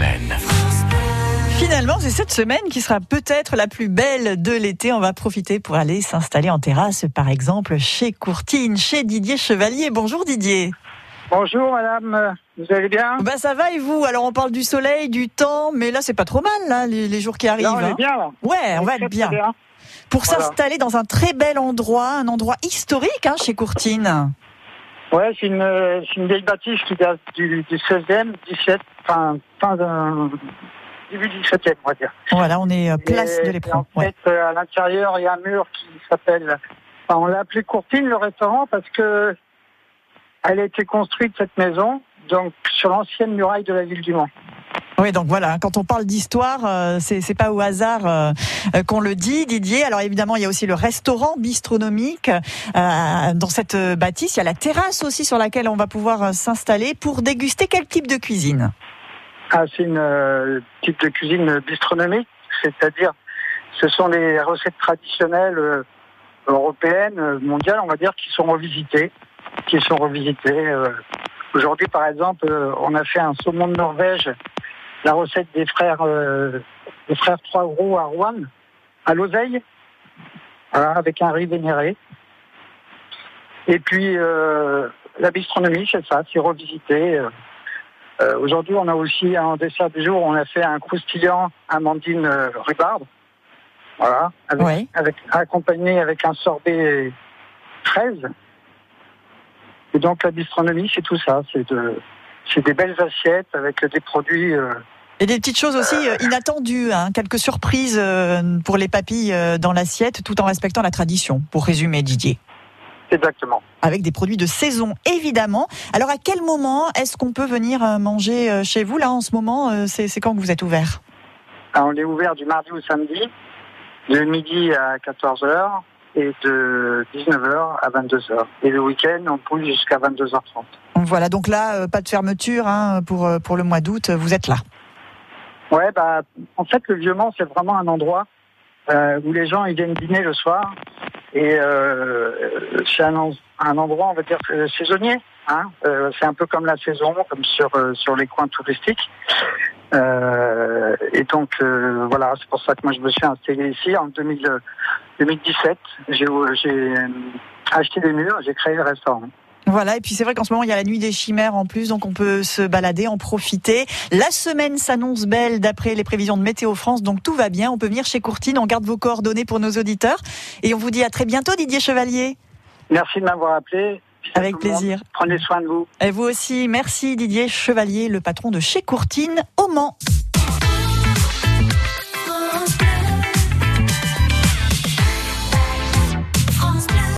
semaine. Finalement, c'est cette semaine qui sera peut-être la plus belle de l'été. On va profiter pour aller s'installer en terrasse, par exemple, chez Courtine, chez Didier Chevalier. Bonjour Didier. Bonjour madame, vous allez bien? Bah ça va et vous? Alors on parle du soleil, du temps, mais là c'est pas trop mal là, les, les jours qui arrivent. Là, on hein. est bien là. Ouais, on, va être bien. Pour Voilà. s'installer dans un très bel endroit, un endroit historique hein, chez Courtine. Ouais, c'est une, euh, vieille bâtisse qui date du, du 16e, 17, enfin, fin d'un début du 17e, on va dire. Voilà, on est euh, place Et- de l'éperon. En fait, euh, à l'intérieur, il y a un mur qui s'appelle, enfin, on l'a appelé Courtine, le restaurant, parce que elle a été construite, cette maison, donc, sur l'ancienne muraille de la ville du Mans. Oui, donc voilà, quand on parle d'histoire, euh, c'est pas au hasard euh, qu'on le dit, Didier. Alors évidemment, il y a aussi le restaurant bistronomique euh, dans cette bâtisse. Il y a la terrasse aussi sur laquelle on va pouvoir s'installer pour déguster quel type de cuisine? Ah, c'est une euh, type de cuisine bistronomique, c'est-à-dire ce sont les recettes traditionnelles euh, européennes, euh, mondiales, on va dire, qui sont revisitées, qui sont revisitées. Aujourd'hui, par exemple, on a fait un saumon de Norvège, la recette des frères des frères Trois Gros à Rouen, à l'oseille, voilà, avec un riz vénéré. Et puis la bistronomie, c'est ça, c'est revisité. Euh, Aujourd'hui, on a aussi un dessert du jour. On a fait un croustillant amandine euh, rhubarbe. Voilà, avec, Oui. avec accompagné avec un sorbet fraise. Et donc la bistronomie, c'est tout ça. C'est de, c'est des belles assiettes avec des produits. euh, Et des petites choses aussi euh, inattendues, hein, quelques surprises pour les papilles dans l'assiette, tout en respectant la tradition, pour résumer, Didier. Exactement. Avec des produits de saison, évidemment. Alors à quel moment est-ce qu'on peut venir euh, manger euh, chez vous Là, en ce moment, euh, c'est quand que vous êtes ouvert? Alors, on est ouvert du mardi au samedi, de midi à 14h et de 19h à 22h. Et le week-end, on pousse jusqu'à 22h30. Voilà, donc là, pas de fermeture hein, pour, pour le mois d'août, vous êtes là. Ouais, bah, en fait, le Vieux-Mans, c'est vraiment un endroit euh, où les gens ils viennent dîner le soir. Et euh, c'est un, en- un endroit, on va dire, euh, saisonnier. Hein Euh, c'est un peu comme la saison, comme sur, sur les coins touristiques. Et donc, voilà, c'est pour ça que moi, je me suis installé ici en 2000, euh, 2017. J'ai acheté des murs, j'ai créé le restaurant. Voilà, et puis c'est vrai qu'en ce moment, il y a la nuit des chimères en plus, donc on peut se balader, en profiter. La semaine s'annonce belle d'après les prévisions de Météo France, donc tout va bien. On peut venir chez Courtine, on garde vos coordonnées pour nos auditeurs. Et on vous dit à très bientôt, Didier Chevalier. Merci de m'avoir appelé. Avec plaisir. Prenez soin de vous. Et vous aussi, merci Didier Chevalier, le patron de chez Courtine au Mans.